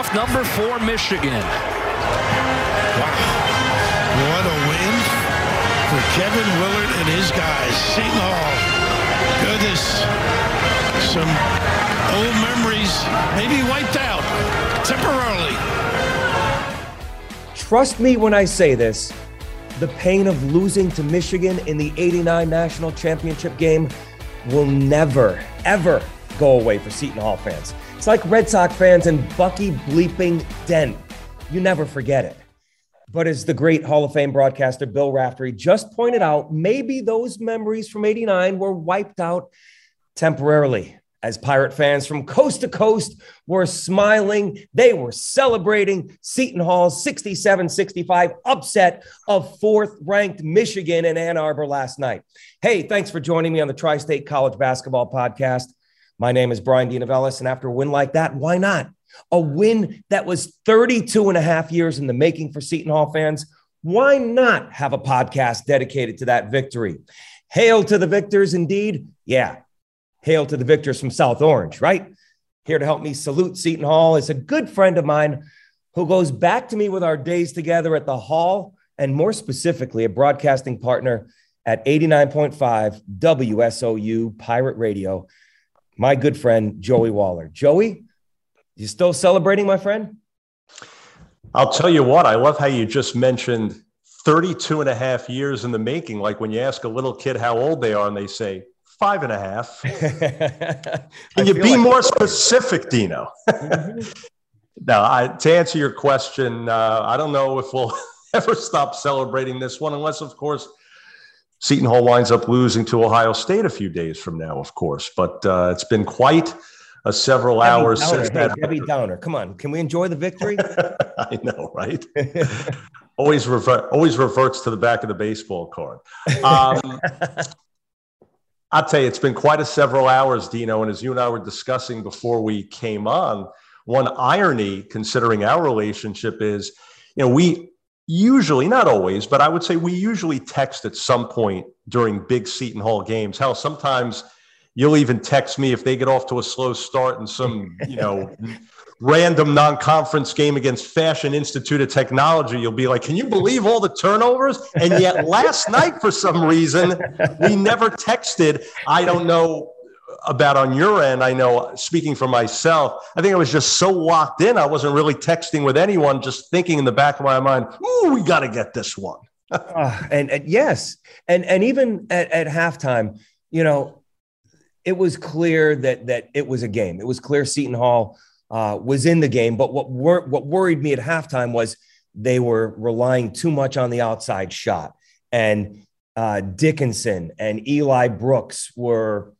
off number four, Michigan. Wow. What a win for Kevin Willard and his guys. Seton Hall. Goodness. Some old memories maybe wiped out temporarily. Trust me when I say this the pain of losing to Michigan in the 89 national championship game will never, ever go away for Seton Hall fans. It's like Red Sox fans and Bucky bleeping Dent. You never forget it. But as the great Hall of Fame broadcaster Bill Raftery just pointed out, maybe those memories from 89 were wiped out temporarily as Pirate fans from coast to coast were smiling. They were celebrating Seton Hall's 67 65 upset of fourth ranked Michigan in Ann Arbor last night. Hey, thanks for joining me on the Tri State College Basketball Podcast. My name is Brian Dinavelis, and after a win like that, why not? A win that was 32 and a half years in the making for Seton Hall fans. Why not have a podcast dedicated to that victory? Hail to the victors, indeed. Yeah, Hail to the victors from South Orange, right? Here to help me salute Seton Hall is a good friend of mine who goes back to me with our days together at the Hall, and more specifically, a broadcasting partner at 89.5 WSOU Pirate Radio, my good friend, Joey Waller. Joey, you still celebrating, my friend? I'll tell you what, I love how you just mentioned 32 and a half years in the making. Like when you ask a little kid how old they are, and they say five and a half. Can you be like more specific, Dino? mm-hmm. now, I, to answer your question, uh, I don't know if we'll ever stop celebrating this one, unless, of course, Seton Hall winds up losing to Ohio State a few days from now, of course. But uh, it's been quite a several Debbie hours Downer. since hey, that. Debbie Downer, come on, can we enjoy the victory? I know, right? always revert, always reverts to the back of the baseball card. Um, I'll tell you, it's been quite a several hours, Dino. And as you and I were discussing before we came on, one irony considering our relationship is, you know, we usually, not always, but I would say we usually text at some point during big Seton Hall games. Hell, sometimes you'll even text me if they get off to a slow start in some, you know, random non-conference game against Fashion Institute of Technology, you'll be like, "Can you believe all the turnovers?" And yet last night, for some reason, we never texted. I don't know about on your end. I know, speaking for myself, I think I was just so locked in. I wasn't really texting with anyone, just thinking in the back of my mind, "Ooh, we got to get this one." uh, and, and yes, and and even at, at halftime, you know, it was clear that that it was a game. It was clear Seton Hall uh, was in the game. But what wor- what worried me at halftime was they were relying too much on the outside shot, and uh, Dickinson and Eli Brooks were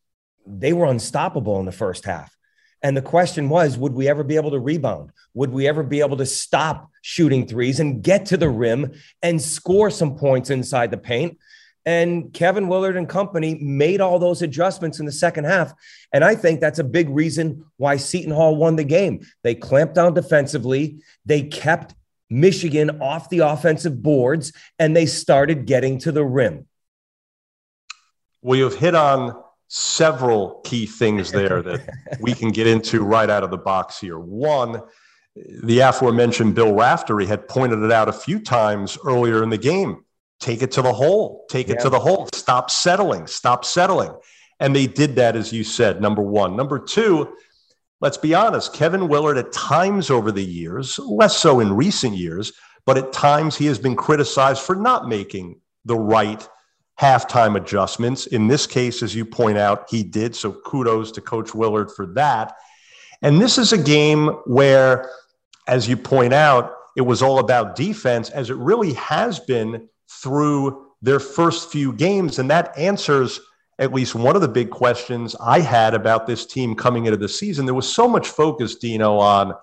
they were unstoppable in the first half. And the question was, would we ever be able to rebound? Would we ever be able to stop shooting threes and get to the rim and score some points inside the paint? And Kevin Willard and company made all those adjustments in the second half. And I think that's a big reason why Seton Hall won the game. They clamped down defensively, they kept Michigan off the offensive boards, and they started getting to the rim. Well, you've hit on several key things there that we can get into right out of the box here. One, the aforementioned Bill Raftery had pointed it out a few times earlier in the game take it to the hole, take it to the hole, stop settling, stop settling. And they did that, as you said, number one. Number two, let's be honest, Kevin Willard at times over the years, less so in recent years, but at times he has been criticized for not making the right halftime adjustments. In this case, as you point out, he did. So kudos to Coach Willard for that. And this is a game where, as you point out, it was all about defense, as it really has been through their first few games. And that answers at least one of the big questions I had about this team coming into the season. There was so much focus, Dino, on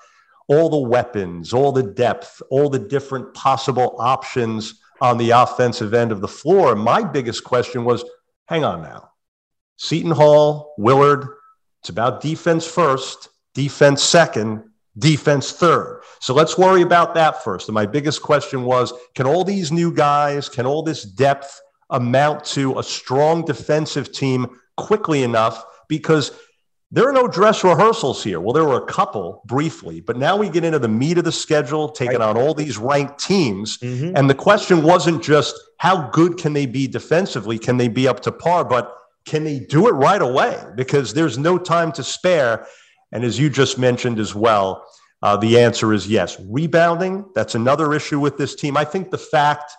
all the weapons, all the depth, all the different possible options on the offensive end of the floor. My biggest question was hang on now. Seton Hall, Willard, it's about defense first, defense second, defense third. So let's worry about that first. And my biggest question was can all these new guys, can all this depth amount to a strong defensive team quickly enough? Because there are no dress rehearsals here. Well, there were a couple briefly, but now we get into the meat of the schedule, taking on all these ranked teams. Mm-hmm. And the question wasn't just how good can they be defensively? Can they be up to par? But can they do it right away? Because there's no time to spare. And as you just mentioned as well, uh, the answer is yes. Rebounding, that's another issue with this team. I think the fact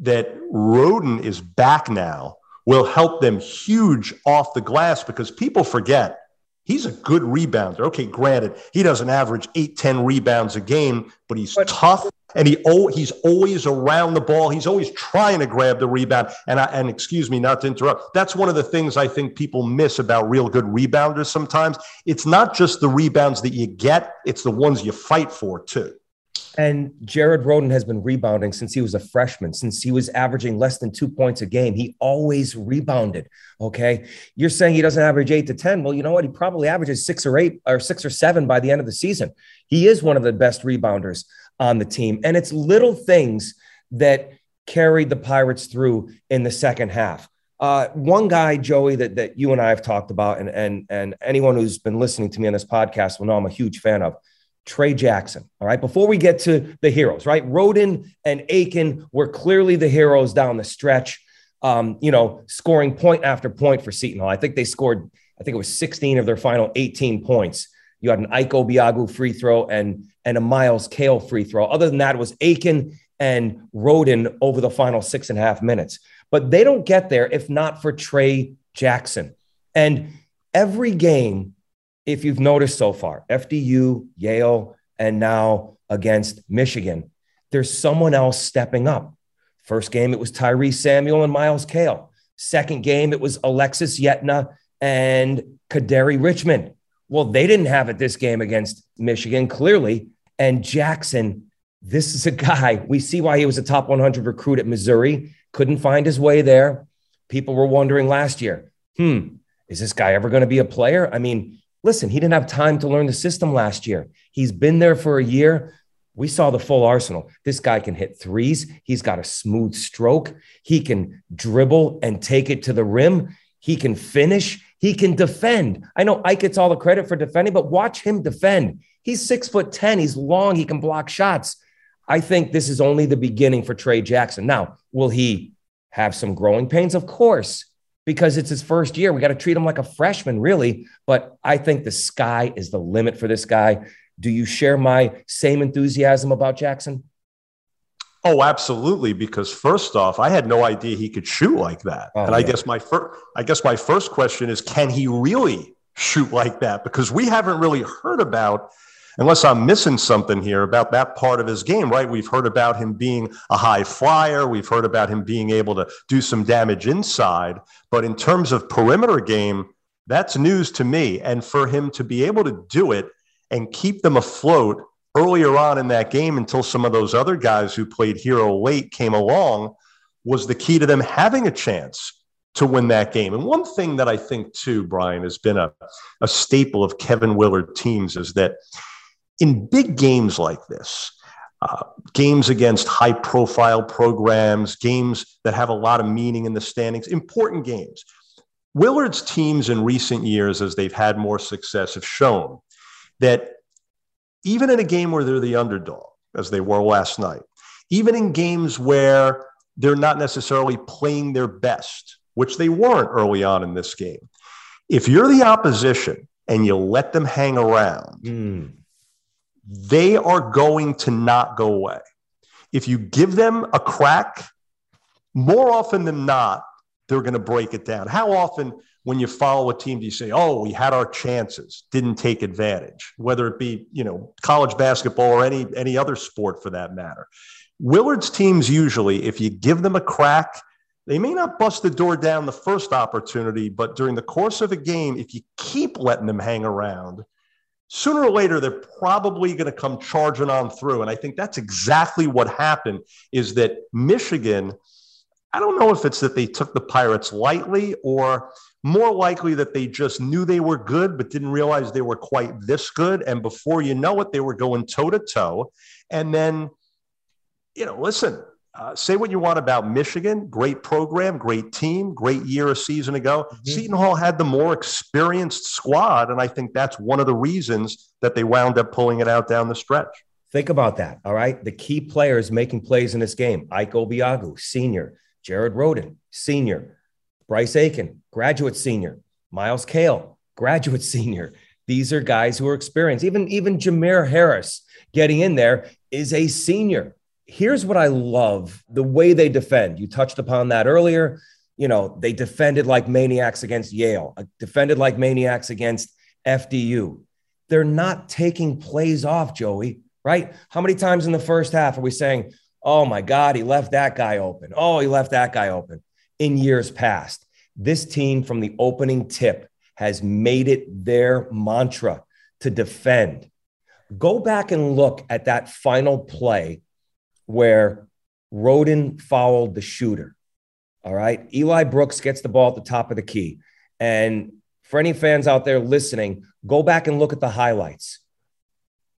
that Rhoden is back now will help them huge off the glass because people forget He's a good rebounder. Okay, granted, he doesn't average eight, 10 rebounds a game, but he's but, tough and he oh, he's always around the ball. He's always trying to grab the rebound. And I, and excuse me, not to interrupt. That's one of the things I think people miss about real good rebounders sometimes. It's not just the rebounds that you get, it's the ones you fight for too. And Jared Rhoden has been rebounding since he was a freshman, since he was averaging less than two points a game. He always rebounded. Okay. You're saying he doesn't average eight to 10. Well, you know what? He probably averages six or eight or six or seven by the end of the season. He is one of the best rebounders on the team. And it's little things that carried the Pirates through in the second half. Uh, one guy, Joey, that, that you and I have talked about, and, and, and anyone who's been listening to me on this podcast will know I'm a huge fan of Trey Jackson. All right. Before we get to the heroes, right? Rhoden and Aiken were clearly the heroes down the stretch, um, you know, scoring point after point for Seton Hall. I think they scored, I think it was 16 of their final 18 points. You had an Ike Obiagu free throw and, and a Myles Cale free throw. Other than that, it was Aiken and Rhoden over the final six and a half minutes. But they don't get there if not for Trey Jackson. And every game if you've noticed so far, FDU, Yale, and now against Michigan, there's someone else stepping up. First game, it was Tyrese Samuel and Myles Cale. Second game, it was Alexis Yetna and Kadary Richmond. Well, they didn't have it this game against Michigan, clearly. And Jackson, this is a guy, we see why he was a top 100 recruit at Missouri, couldn't find his way there. People were wondering last year, hmm, is this guy ever going to be a player? I mean, Listen, he didn't have time to learn the system last year. He's been there for a year. We saw the full arsenal. This guy can hit threes. He's got a smooth stroke. He can dribble and take it to the rim. He can finish. He can defend. I know Ike gets all the credit for defending, but watch him defend. He's six foot 10. He's long. He can block shots. I think this is only the beginning for Trey Jackson. Now, will he have some growing pains? Of course because it's his first year. We got to treat him like a freshman, really. But I think the sky is the limit for this guy. Do you share my same enthusiasm about Jackson? Oh, absolutely. Because first off, I had no idea he could shoot like that. Oh, and I guess my first, I guess my first question is, can he really shoot like that? Because we haven't really heard about unless I'm missing something here about that part of his game, right? We've heard about him being a high flyer. We've heard about him being able to do some damage inside. But in terms of perimeter game, that's news to me. And for him to be able to do it and keep them afloat earlier on in that game until some of those other guys who played hero late came along was the key to them having a chance to win that game. And one thing that I think, too, Brian, has been a, a staple of Kevin Willard teams is that in big games like this, uh, games against high profile programs, games that have a lot of meaning in the standings, important games. Willard's teams in recent years, as they've had more success, have shown that even in a game where they're the underdog, as they were last night, even in games where they're not necessarily playing their best, which they weren't early on in this game, if you're the opposition and you let them hang around, mm they are going to not go away. If you give them a crack, more often than not, they're going to break it down. How often, when you follow a team, do you say, "Oh, we had our chances, didn't take advantage"? Whether it be you know college basketball or any any other sport for that matter. Willard's teams usually, if you give them a crack, they may not bust the door down the first opportunity, but during the course of a game, if you keep letting them hang around, sooner or later they're probably going to come charging on through. And i think that's exactly what happened is that michigan i don't know if it's that they took the pirates lightly or more likely that they just knew they were good but didn't realize they were quite this good. And before you know it they were going toe to toe. And then you know listen uh, say what you want about Michigan, great program, great team, great year a season ago. Mm-hmm. Seton Hall had the more experienced squad, and I think that's one of the reasons that they wound up pulling it out down the stretch. Think about that. All right. The key players making plays in this game Ike Obiagu, senior, Jared Rhoden, senior, Bryce Aiken, graduate senior, Myles Cale, graduate senior. These are guys who are experienced. Even, even Jamir Harris getting in there is a senior. Here's what I love the way they defend. You touched upon that earlier. You know, they defended like maniacs against Yale, uh, defended like maniacs against FDU. They're not taking plays off, Joey, right? How many times in the first half are we saying, oh my God, he left that guy open? Oh, he left that guy open in years past. This team from the opening tip has made it their mantra to defend. Go back and look at that final play where Rhoden fouled the shooter. All right. Eli Brooks gets the ball at the top of the key. And for any fans out there listening, go back and look at the highlights.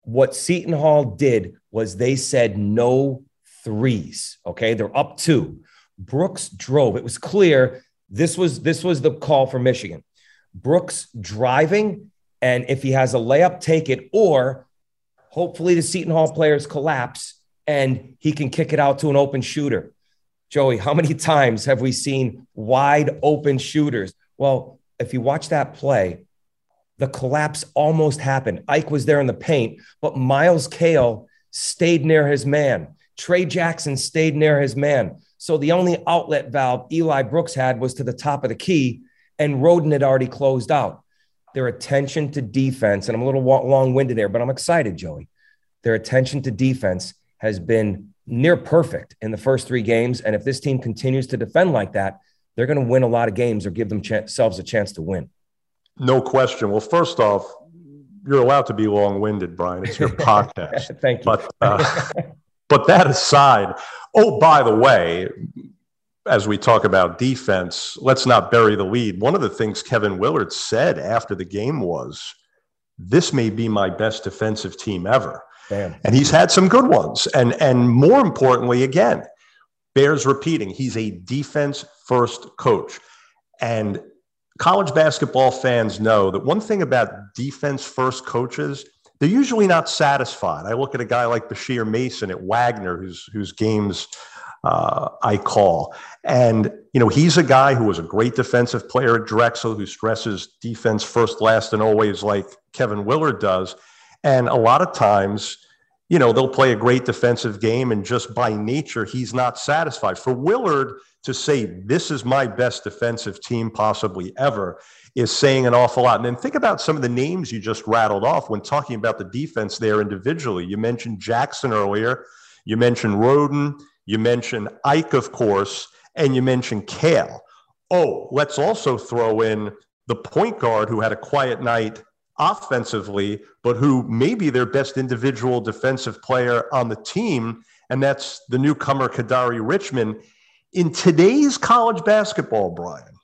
What Seton Hall did was they said no threes. Okay. They're up two. Brooks drove. It was clear this was this was the call for Michigan. Brooks driving, and if he has a layup, take it, or hopefully the Seton Hall players collapse and he can kick it out to an open shooter. Joey, how many times have we seen wide open shooters? Well, if you watch that play, the collapse almost happened. Ike was there in the paint, but Myles Cale stayed near his man. Trey Jackson stayed near his man. So the only outlet valve Eli Brooks had was to the top of the key, and Rhoden had already closed out. Their attention to defense, and I'm a little long winded there, but I'm excited, Joey. Their attention to defense has been near perfect in the first three games. And if this team continues to defend like that, they're going to win a lot of games or give themselves a chance to win. No question. Well, first off, you're allowed to be long winded, Brian. It's your podcast. Thank you. But uh, but that aside, oh, by the way, as we talk about defense, let's not bury the lead. One of the things Kevin Willard said after the game was, This may be my best defensive team ever. Damn. And he's had some good ones. And, and more importantly, again, bears repeating, he's a defense first coach. And college basketball fans know that one thing about defense first coaches they're usually not satisfied. I look at a guy like Bashir Mason at Wagner, whose whose games uh, I call, and you know he's a guy who was a great defensive player at Drexel, who stresses defense first, last, and always, like Kevin Willard does. And a lot of times, you know, they'll play a great defensive game, and just by nature, he's not satisfied. For Willard to say, "This is my best defensive team possibly ever," is saying an awful lot. And then think about some of the names you just rattled off when talking about the defense there individually. You mentioned Jackson earlier, you mentioned Rhoden, you mentioned Ike, of course, and you mentioned Cale. Oh, let's also throw in the point guard who had a quiet night offensively, but who may be their best individual defensive player on the team, and that's the newcomer Kadary Richmond. In today's college basketball, Brian,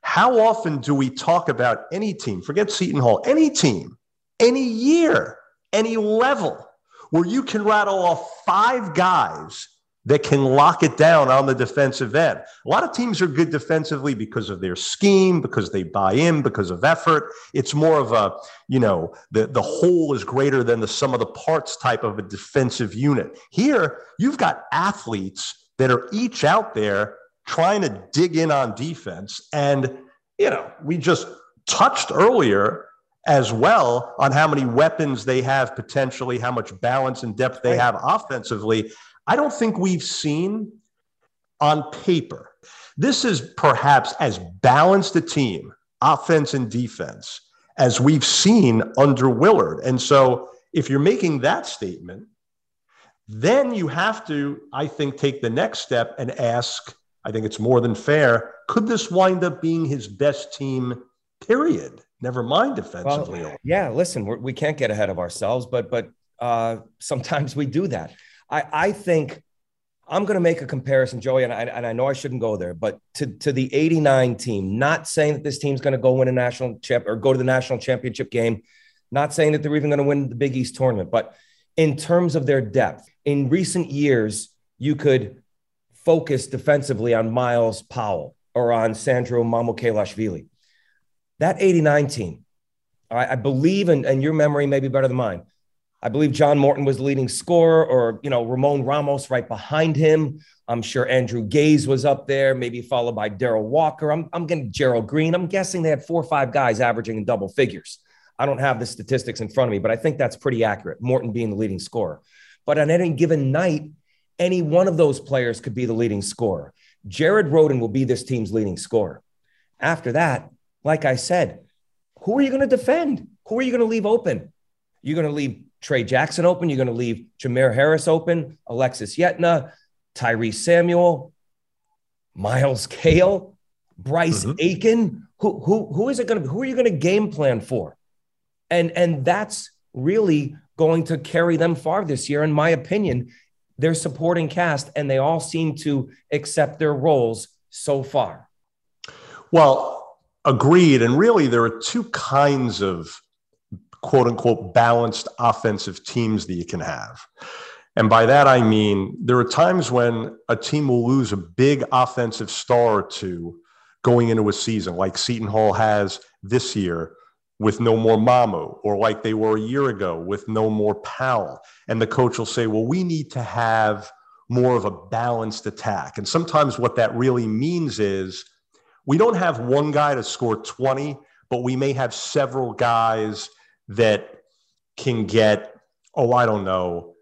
how often do we talk about any team, forget Seton Hall, any team, any year, any level, where you can rattle off five guys that can lock it down on the defensive end? A lot of teams are good defensively because of their scheme, because they buy in, because of effort. It's more of a, you know, the, the whole is greater than the sum of the parts type of a defensive unit. Here, you've got athletes that are each out there trying to dig in on defense. And, you know, we just touched earlier as well on how many weapons they have potentially, how much balance and depth they have offensively. I don't think we've seen on paper. This is perhaps as balanced a team, offense and defense, as we've seen under Willard. And so if you're making that statement, then you have to, I think, take the next step and ask I think it's more than fair. Could this wind up being his best team? Period. Never mind defensively. Well, yeah, listen, we're, we can not get ahead of ourselves, but but uh, sometimes we do that. I I think I'm going to make a comparison, Joey, and I, and I know I shouldn't go there, but to, to the 89 team, not saying that this team's going to go win a national champ or go to the national championship game, not saying that they're even going to win the Big East tournament, but in terms of their depth, in recent years, you could focus defensively on Myles Powell or on Sandro Mamukelashvili. That 89 team, I, I believe, and, and your memory may be better than mine. I believe John Morton was the leading scorer, or you know Ramon Ramos right behind him. I'm sure Andrew Gaze was up there, maybe followed by Daryl Walker. I'm, I'm getting Gerald Greene. I'm guessing they had four or five guys averaging in double figures. I don't have the statistics in front of me, but I think that's pretty accurate. Morton being the leading scorer. But on any given night, any one of those players could be the leading scorer. Jared Rhoden will be this team's leading scorer. After that, like I said, who are you going to defend? Who are you going to leave open? You're going to leave Trey Jackson open. You're going to leave Jamir Harris open, Alexis Yetna, Tyrese Samuel, Myles Cale, Bryce mm-hmm. Aiken. Who, who, who is it going to be? Who are you going to game plan for? And, and that's really going to carry them far this year, in my opinion. Their supporting cast, and they all seem to accept their roles so far. Well, agreed. And really, there are two kinds of quote unquote balanced offensive teams that you can have. And by that, I mean there are times when a team will lose a big offensive star or two going into a season, like Seton Hall has this year with no more Mamu, or like they were a year ago with no more Powell. And the coach will say, well, we need to have more of a balanced attack. And sometimes what that really means is we don't have one guy to score 20, but we may have several guys that can get, oh, I don't know,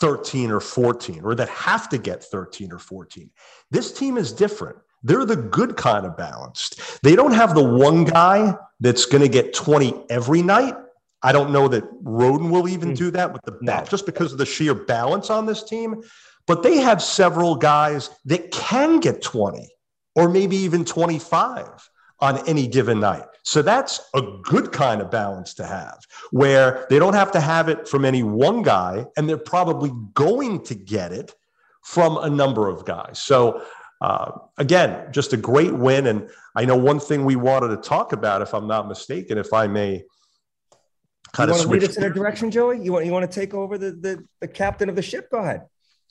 13 or 14, or that have to get 13 or 14. This team is different. They're the good kind of balanced. They don't have the one guy that's going to get 20 every night. I don't know that Rhoden will even do that with the bat, no. just because of the sheer balance on this team. But they have several guys that can get 20 or maybe even 25 on any given night. So that's a good kind of balance to have where they don't have to have it from any one guy and they're probably going to get it from a number of guys. So uh, again, just a great win. And I know one thing we wanted to talk about, if I'm not mistaken, if I may kind you of switch. lead us in a direction, Joey? You want, you want to take over the, the, the captain of the ship? Go ahead.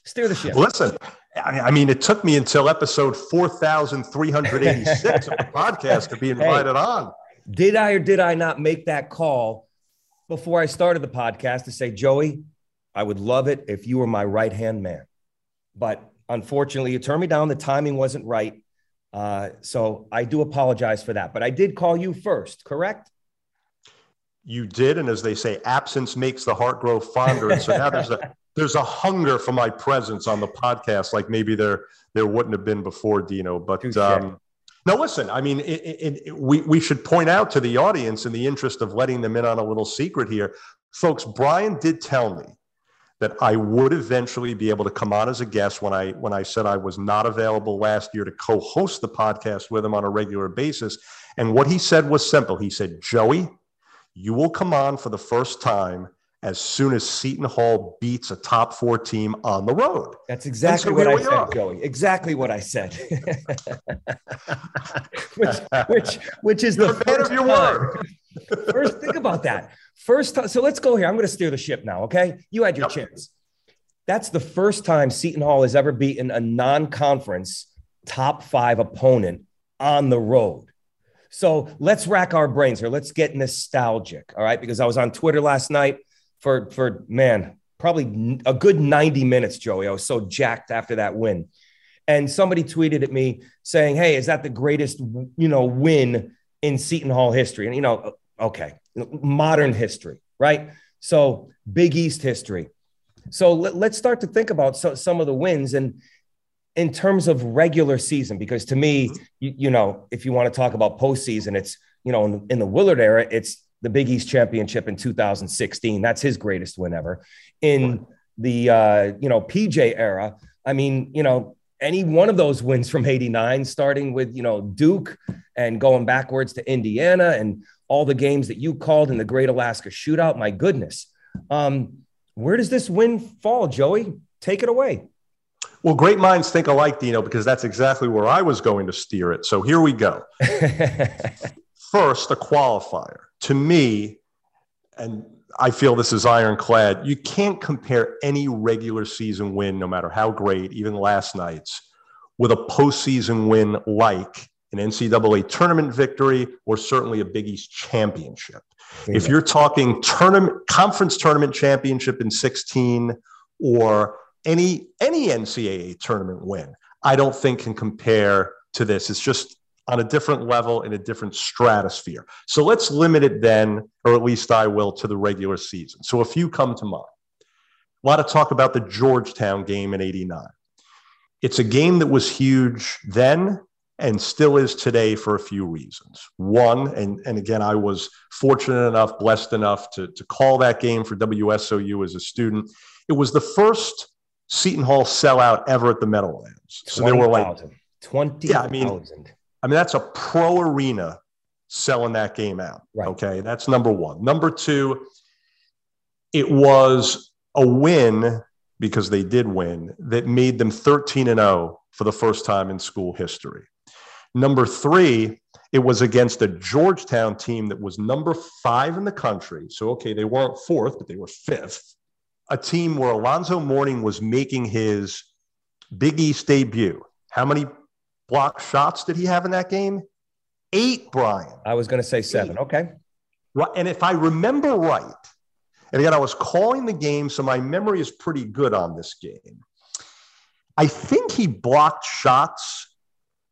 Steer the ship. Listen, I mean, it took me until episode 4,386 of the podcast to be invited hey, on. Did I or did I not make that call before I started the podcast to say, Joey, I would love it if you were my right hand man? But unfortunately, you turned me down. The timing wasn't right. Uh, so I do apologize for that. But I did call you first, correct? You did. And as they say, absence makes the heart grow fonder. And so now there's a there's a hunger for my presence on the podcast, like maybe there there wouldn't have been before, Dino. But um, now, listen, I mean, it, it, it, we, we should point out to the audience in the interest of letting them in on a little secret here. Folks, Brian did tell me that I would eventually be able to come on as a guest when I when I said I was not available last year to co-host the podcast with him on a regular basis. And what he said was simple. He said, Joey, you will come on for the first time as soon as Seton Hall beats a top four team on the road. That's exactly so what I said, are. Joey. Exactly what I said. which, which, which is You're the first of your word. first, think about that. First time. So let's go here. I'm going to steer the ship now. Okay, you had your yep. chance. That's the first time Seton Hall has ever beaten a non-conference top five opponent on the road. So let's rack our brains here. Let's get nostalgic. All right. Because I was on Twitter last night for for man, probably a good 90 minutes, Joey. I was so jacked after that win. And somebody tweeted at me saying, "Hey, is that the greatest, you know, win in Seton Hall history?" And you know, okay, modern history, right? So Big East history. So let, us start to think about so, some of the wins and in terms of regular season, because to me, you, you know, if you want to talk about postseason, it's you know, in, in the Willard era, it's the Big East championship in 2016. That's his greatest win ever. In the uh, you know PJ era, I mean, you know, any one of those wins from 89, starting with you know Duke and going backwards to Indiana and all the games that you called in the Great Alaska Shootout. My goodness, um, where does this win fall, Joey? Take it away. Well, great minds think alike, Dino, because that's exactly where I was going to steer it. So here we go. First, a qualifier to me, and I feel this is ironclad. You can't compare any regular season win, no matter how great, even last night's, with a postseason win like an NCAA tournament victory or certainly a Big East championship. Yeah. If you're talking tournament conference tournament championship in 16 or any any NCAA tournament win, I don't think can compare to this. It's just on a different level in a different stratosphere. So let's limit it then, or at least I will, to the regular season. So a few come to mind. A lot of talk about the Georgetown game in 89. It's a game that was huge then and still is today for a few reasons. One, and, and again, I was fortunate enough, blessed enough to, to call that game for WSOU as a student. It was the first Seton Hall sellout ever at the Meadowlands. So there were like 20,000. Yeah, I mean, I mean, that's a pro arena selling that game out. Right. Okay. That's number one. Number two, it was a win because they did win that made them 13 and 0 for the first time in school history. Number three, it was against a Georgetown team that was number five in the country. So, okay, they weren't fourth, but they were fifth. A team where Alonzo Mourning was making his Big East debut. How many block shots did he have in that game? Eight, Brian. I was going to say seven. Eight. Okay. Right. And if I remember right, and again, I was calling the game, so my memory is pretty good on this game. I think he blocked shots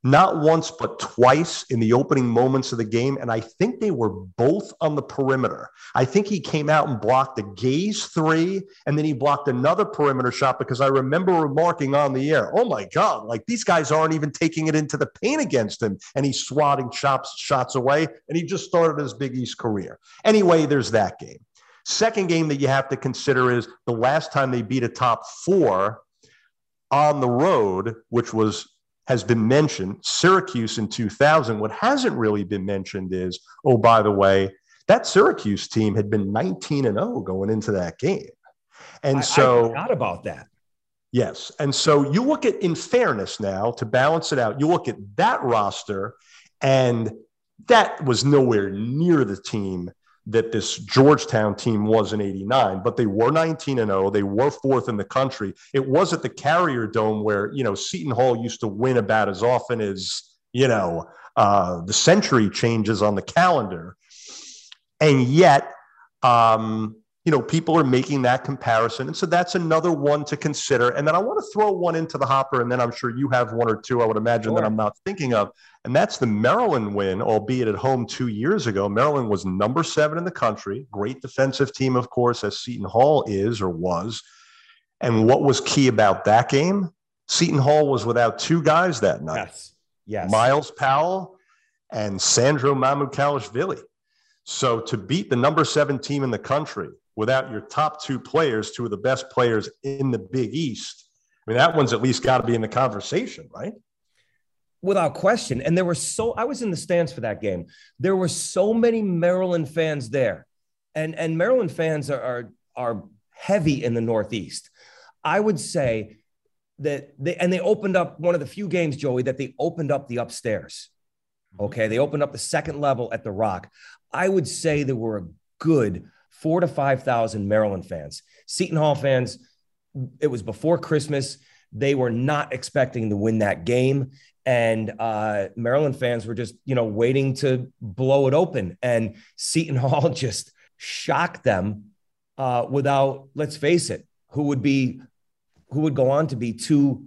not once but twice in the opening moments of the game. And I think they were both on the perimeter. I think he came out and blocked a Gaze three, and then he blocked another perimeter shot because I remember remarking on the air, oh my God, like these guys aren't even taking it into the paint against him. And he's swatting shots, shots away. And he just started his Big East career. Anyway, there's that game. Second game that you have to consider is the last time they beat a top four on the road, which was has been mentioned, Syracuse in 2000. What hasn't really been mentioned is, oh, by the way, that Syracuse team had been 19 and 0 going into that game. And I, so I forgot about that. Yes. And so you look at, in fairness now, to balance it out, you look at that roster, and that was nowhere near the team that this Georgetown team was in 89, but they were 19 and 0. They were fourth in the country. It was at the Carrier Dome where, you know, Seton Hall used to win about as often as, you know, uh, the century changes on the calendar. And yet, um, you know, people are making that comparison. And so that's another one to consider. And then I want to throw one into the hopper, and then I'm sure you have one or two I would imagine sure. that I'm not thinking of. And that's the Maryland win, albeit at home two years ago. Maryland was number seven in the country, great defensive team, of course, as Seton Hall is or was. And what was key about that game? Seton Hall was without two guys that night. Yes. Yes. Myles Powell and Sandro Mamukelashvili. So to beat the number seven team in the country without your top two players, two of the best players in the Big East. I mean, that one's at least got to be in the conversation, right? Without question. And there were so, I was in the stands for that game. There were so many Maryland fans there. And, and Maryland fans are, are, are heavy in the Northeast. I would say that they, and they opened up one of the few games, Joey, that they opened up the upstairs. Mm-hmm. Okay. They opened up the second level at the Rock. I would say there were a good four to 5,000 Maryland fans. Seton Hall fans, it was before Christmas. They were not expecting to win that game. And uh, Maryland fans were just, you know, waiting to blow it open. And Seton Hall just shocked them uh, without, let's face it, who would be, who would go on to be two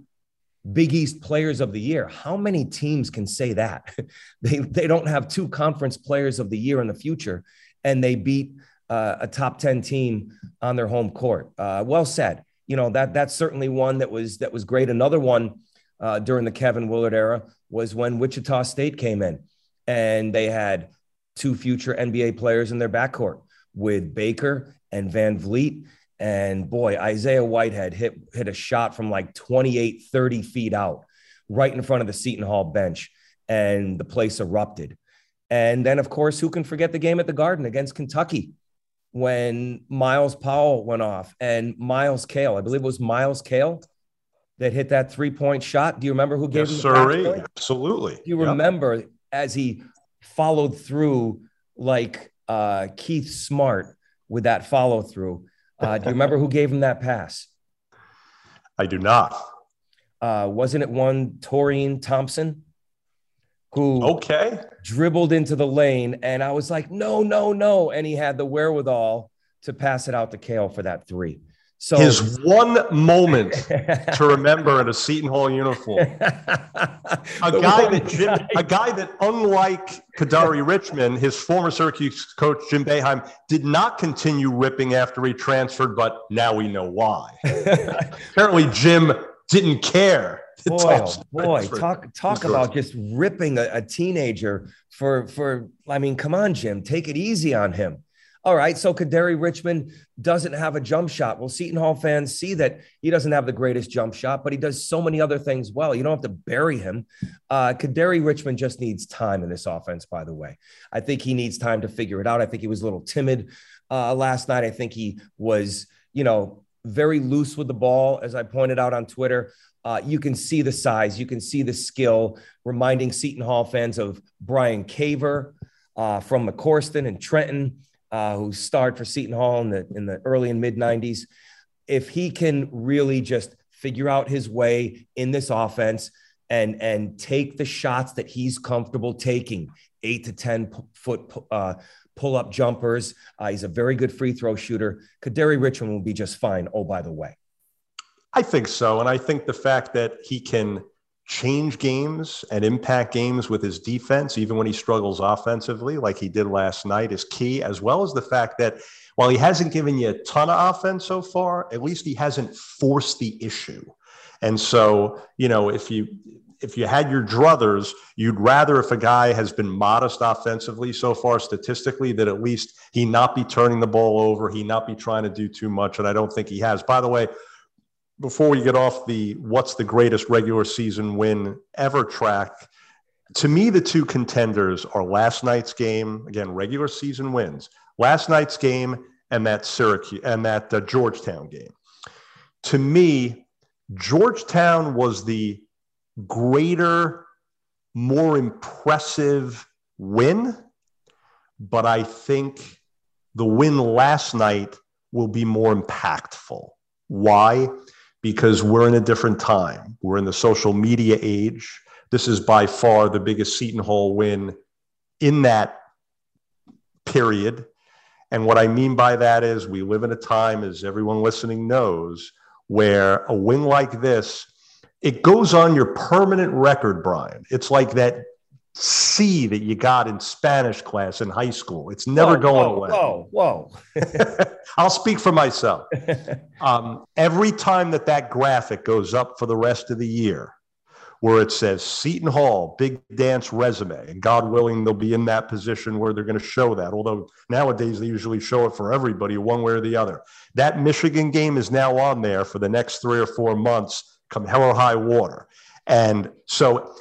Big East players of the year. How many teams can say that? they, they don't have two conference players of the year in the future, and they beat uh, a top 10 team on their home court. Uh, well said. You know, that that's certainly one that was that was great. Another one uh, during the Kevin Willard era was when Wichita State came in and they had two future NBA players in their backcourt with Baker and VanVleet. And boy, Isaiah Whitehead hit hit a shot from like 28, 30 feet out, right in front of the Seton Hall bench, and the place erupted. And then, of course, who can forget the game at the Garden against Kentucky? When Myles Powell went off and Myles Cale, I believe it was Myles Cale that hit that three point shot. Do you remember who gave yes, him the pass? Absolutely. Do you yep. remember as he followed through like uh, Keith Smart with that follow through. Uh, do you remember who gave him that pass? I do not. Uh, wasn't it one Taurean Thompson who okay dribbled into the lane? And I was like, no, no, no. And he had the wherewithal to pass it out to Cale for that three. So his one moment to remember in a Seton Hall uniform, a guy that Jim, a guy that unlike Kadary Richmond, his former Syracuse coach Jim Boeheim did not continue ripping after he transferred, but now we know why. Apparently, Jim didn't care. Boy, oh boy, talk talk about just ripping a, a teenager for for. I mean, come on, Jim, take it easy on him. All right, so Kadary Richmond doesn't have a jump shot. Well, Seton Hall fans see that he doesn't have the greatest jump shot, but he does so many other things well. You don't have to bury him. Uh, Kadary Richmond just needs time in this offense, by the way. I think he needs time to figure it out. I think he was a little timid uh, last night. I think he was, you know, very loose with the ball, as I pointed out on Twitter. Uh, you can see the size, you can see the skill, reminding Seton Hall fans of Brian Caver uh, from McCorristin and Trenton uh, who starred for Seton Hall in the in the early and mid '90s, if he can really just figure out his way in this offense and and take the shots that he's comfortable taking, eight to ten foot uh, pull up jumpers. Uh, he's a very good free throw shooter. Kadary Richmond will be just fine. Oh, by the way, I think so, and I think the fact that he can change games and impact games with his defense, even when he struggles offensively, like he did last night, is key, as well as the fact that while he hasn't given you a ton of offense so far, at least he hasn't forced the issue. And so, you know, if you if you had your druthers, you'd rather if a guy has been modest offensively so far statistically that at least he not be turning the ball over, he not be trying to do too much. And I don't think he has. By the way, before we get off the what's the greatest regular season win ever track, to me, the two contenders are last night's game, again, regular season wins, last night's game and that Syracuse and that uh, Georgetown game. To me, Georgetown was the greater, more impressive win, but I think the win last night will be more impactful. Why? Because we're in a different time. We're in the social media age. This is by far the biggest Seton Hall win in that period. And what I mean by that is we live in a time, as everyone listening knows, where a win like this, it goes on your permanent record, Brian. It's like that C that you got in Spanish class in high school. It's never whoa, going whoa, away. Whoa, whoa. I'll speak for myself. Um, every time that that graphic goes up for the rest of the year, where it says Seton Hall, big dance resume, and God willing, they'll be in that position where they're going to show that. Although nowadays they usually show it for everybody, one way or the other. That Michigan game is now on there for the next three or four months, come hell or high water. And so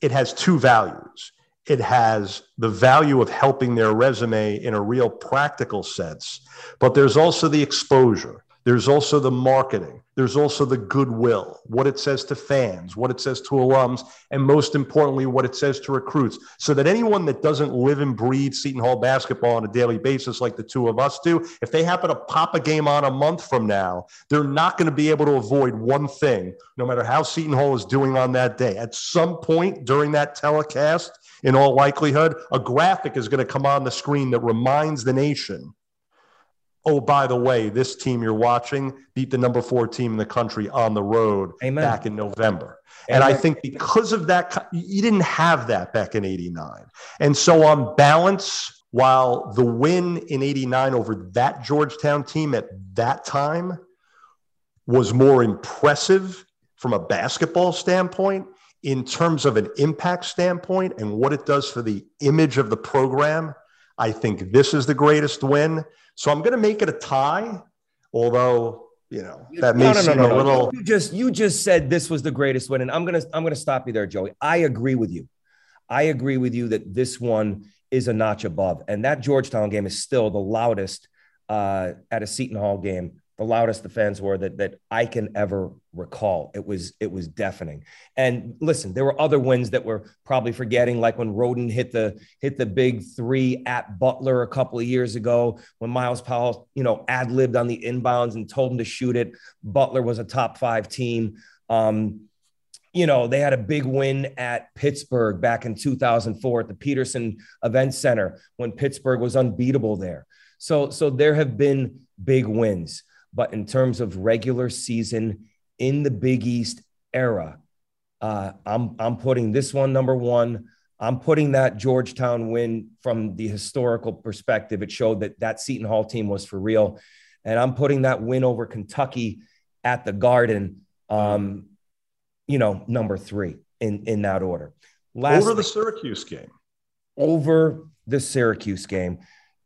it has two values. It has the value of helping their resume in a real practical sense, but there's also the exposure. There's also the marketing. There's also the goodwill, what it says to fans, what it says to alums, and most importantly, what it says to recruits. So that anyone that doesn't live and breathe Seton Hall basketball on a daily basis like the two of us do, if they happen to pop a game on a month from now, they're not going to be able to avoid one thing, no matter how Seton Hall is doing on that day. At some point during that telecast, in all likelihood, a graphic is going to come on the screen that reminds the nation oh, by the way, this team you're watching beat the number four team in the country on the road Amen. back in November. Amen. And I think because of that, you didn't have that back in 89. And so, on balance, while the win in 89 over that Georgetown team at that time was more impressive from a basketball standpoint, in terms of an impact standpoint and what it does for the image of the program, I think this is the greatest win. So I'm going to make it a tie, although you know that may no, no, seem no, a little. You just you just said this was the greatest win, and I'm gonna I'm gonna stop you there, Joey. I agree with you. I agree with you that this one is a notch above, and that Georgetown game is still the loudest uh, at a Seton Hall game the loudest the fans were that that I can ever recall. It was it was deafening. And listen, there were other wins that we're probably forgetting, like when Rhoden hit the hit the big three at Butler a couple of years ago, when Myles Powell, you know, ad libbed on the inbounds and told him to shoot it. Butler was a top five team. Um, you know, they had a big win at Pittsburgh back in 2004 at the Petersen Event Center when Pittsburgh was unbeatable there. So, so there have been big wins. But in terms of regular season in the Big East era, uh, I'm I'm putting this one number one. I'm putting that Georgetown win from the historical perspective. It showed that that Seton Hall team was for real, and I'm putting that win over Kentucky at the Garden. Um, you know, number three in in that order. Last over the Syracuse game. Over the Syracuse game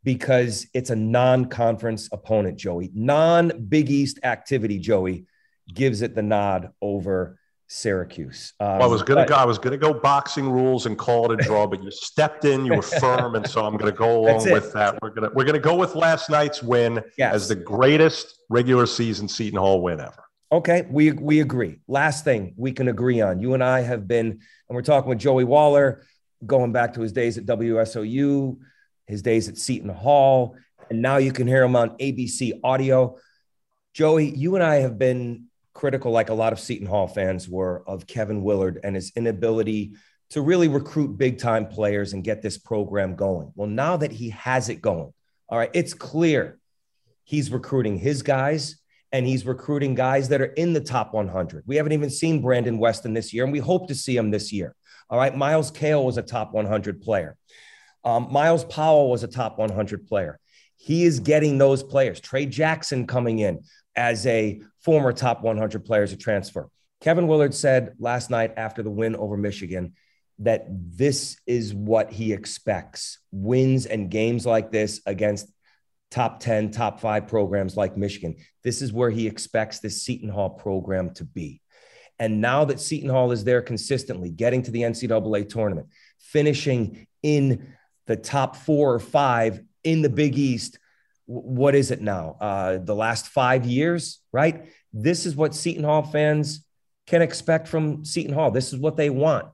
because it's a non-conference opponent, Joey. Non-Big East activity, Joey, gives it the nod over Syracuse. Um, well, I was gonna but, go. I was gonna go boxing rules and call it a draw, but you stepped in. You were firm, and so I'm gonna go along with that. We're gonna we're gonna go with last night's win yes. as the greatest regular season Seton Hall win ever. Okay, we we agree. Last thing we can agree on. You and I have been, and we're talking with Joey Wahler, going back to his days at WSOU his days at Seton Hall, and now you can hear him on ABC Audio. Joey, you and I have been critical, like a lot of Seton Hall fans were, of Kevin Willard and his inability to really recruit big time players and get this program going. Well, now that he has it going, all right, it's clear he's recruiting his guys and he's recruiting guys that are in the top 100. We haven't even seen Brandon Weston this year, and we hope to see him this year. All right, Myles Cale was a top 100 player. Um, Myles Powell was a top 100 player. He is getting those players. Trey Jackson coming in as a former top 100 player as a transfer. Kevin Willard said last night after the win over Michigan that this is what he expects wins and games like this against top 10, top five programs like Michigan. This is where he expects this Seton Hall program to be. And now that Seton Hall is there consistently, getting to the NCAA tournament, finishing in the top four or five in the Big East. What is it now? Uh, the last five years, right? This is what Seton Hall fans can expect from Seton Hall. This is what they want.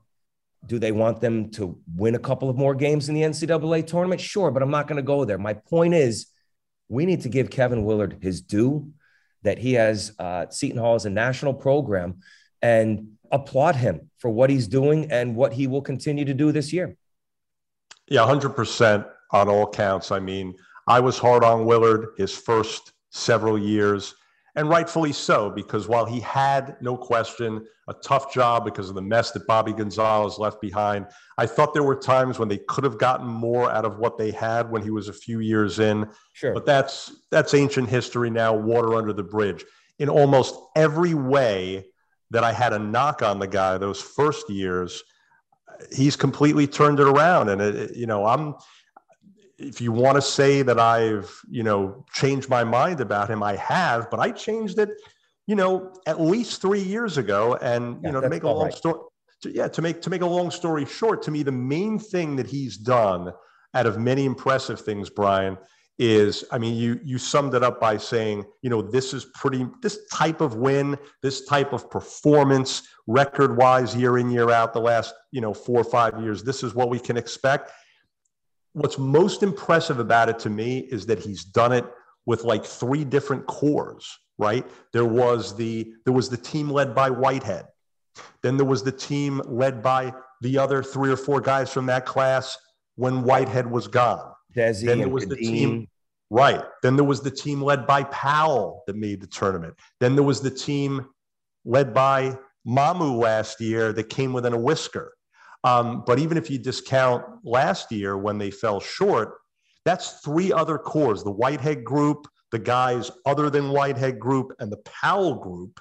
Do they want them to win a couple of more games in the NCAA tournament? Sure, but I'm not going to go there. My point is, we need to give Kevin Willard his due that he has uh, Seton Hall as a national program and applaud him for what he's doing and what he will continue to do this year. Yeah, 100% on all counts. I mean, I was hard on Willard his first several years, and rightfully so, because while he had, no question, a tough job because of the mess that Bobby Gonzalez left behind, I thought there were times when they could have gotten more out of what they had when he was a few years in. Sure. But that's that's ancient history now, water under the bridge. In almost every way that I had a knock on the guy those first years, he's completely turned it around. And it, you know, I'm if you want to say that I've you know changed my mind about him, I have, but I changed it, you know, at least three years ago. And yeah, you know, to make a long right. story, to, yeah, to make to make a long story short, to me, the main thing that he's done out of many impressive things, Brian, is i mean you you summed it up by saying you know this is pretty this type of win this type of performance record wise year in year out the last you know four or five years this is what we can expect. What's most impressive about it to me is that he's done it with like three different cores right? There was the there was the team led by whitehead. Then there was the team led by the other three or four guys from that class when whitehead was gone Desi then there was the team Right. Then there was the team led by Powell that made the tournament. Then there was the team led by Mamu last year that came within a whisker. Um, but even if you discount last year when they fell short, that's three other cores the Whitehead group, the guys other than Whitehead group, and the Powell group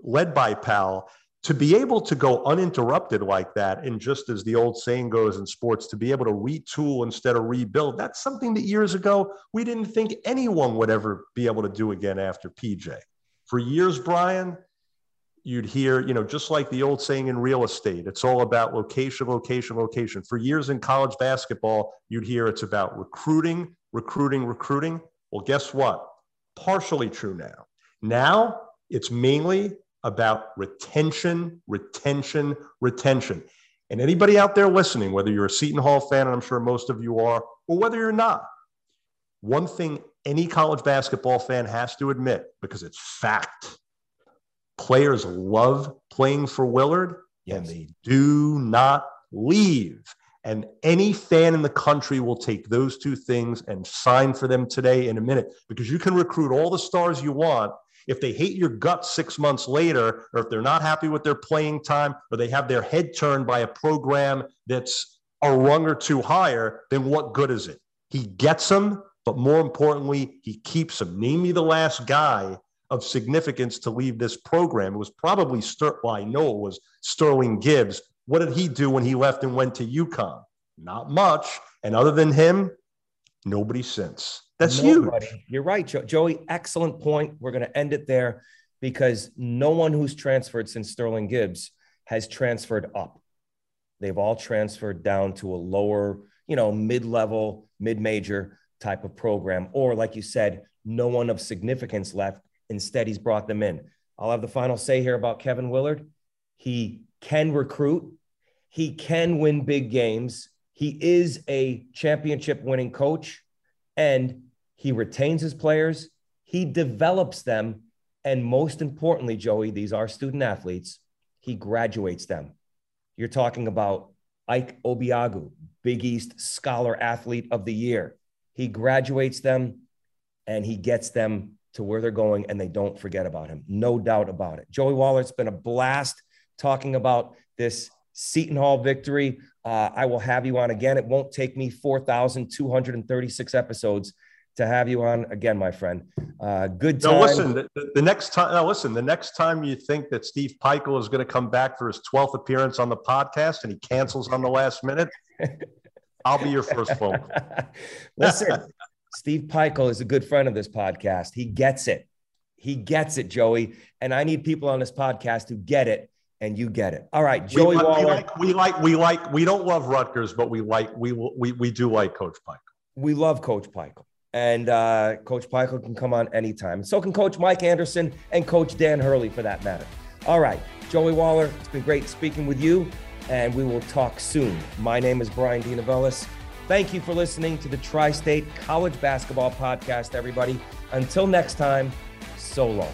led by Powell to be able to go uninterrupted like that, and just as the old saying goes in sports, to be able to retool instead of rebuild, that's something that years ago we didn't think anyone would ever be able to do again after PJ. For years, Brian, you'd hear, you know, just like the old saying in real estate, it's all about location, location, location. For years in college basketball, you'd hear it's about recruiting, recruiting, recruiting. Well, guess what? partially true now. Now it's mainly about retention, retention, retention. And anybody out there listening, whether you're a Seton Hall fan, and I'm sure most of you are, or whether you're not, one thing any college basketball fan has to admit, because it's fact, players love playing for Willard yes. and they do not leave. And any fan in the country will take those two things and sign for them today in a minute because you can recruit all the stars you want. If they hate your guts six months later, or if they're not happy with their playing time, or they have their head turned by a program that's a rung or two higher, then what good is it? He gets them, but more importantly, he keeps them. Name me the last guy of significance to leave this program. It was probably Ster- well, I know it was Sterling Gibbs. What did he do when he left and went to UConn? Not much. And other than him, nobody since. That's nobody. huge. You're right, Joey. Excellent point. We're going to end it there because no one who's transferred since Sterling Gibbs has transferred up. They've all transferred down to a lower, you know, mid-level, mid-major type of program, or like you said, no one of significance left Instead, he's brought them in. I'll have the final say here about Kevin Willard. He can recruit, he can win big games. He is a championship winning coach, and he retains his players, he develops them. And most importantly, Joey, these are student athletes, he graduates them. You're talking about Ike Obiagu, Big East Scholar Athlete of the Year. He graduates them and he gets them to where they're going and they don't forget about him. No doubt about it. Joey Wahler, it's been a blast talking about this Seton Hall victory. Uh, I will have you on again. It won't take me 4,236 episodes to have you on again, my friend. Uh, good time. No, listen, the, the next time, no, listen, the next time you think that Steve Pikiell is going to come back for his 12th appearance on the podcast and he cancels on the last minute, I'll be your first phone. listen, Steve Pikiell is a good friend of this podcast. He gets it. He gets it, Joey. And I need people on this podcast who get it, and you get it. All right, Joey we, Wahler. We like, we like, we like, we don't love Rutgers, but we like, we we we do like Coach Pikiell. We love Coach Pikiell. And uh, Coach Pikiell can come on anytime. So can Coach Mike Anderson and Coach Dan Hurley for that matter. All right, Joey Wahler, it's been great speaking with you, and we will talk soon. My name is Brian Dinavelis. Thank you for listening to the Tri State College Basketball Podcast, everybody. Until next time, so long.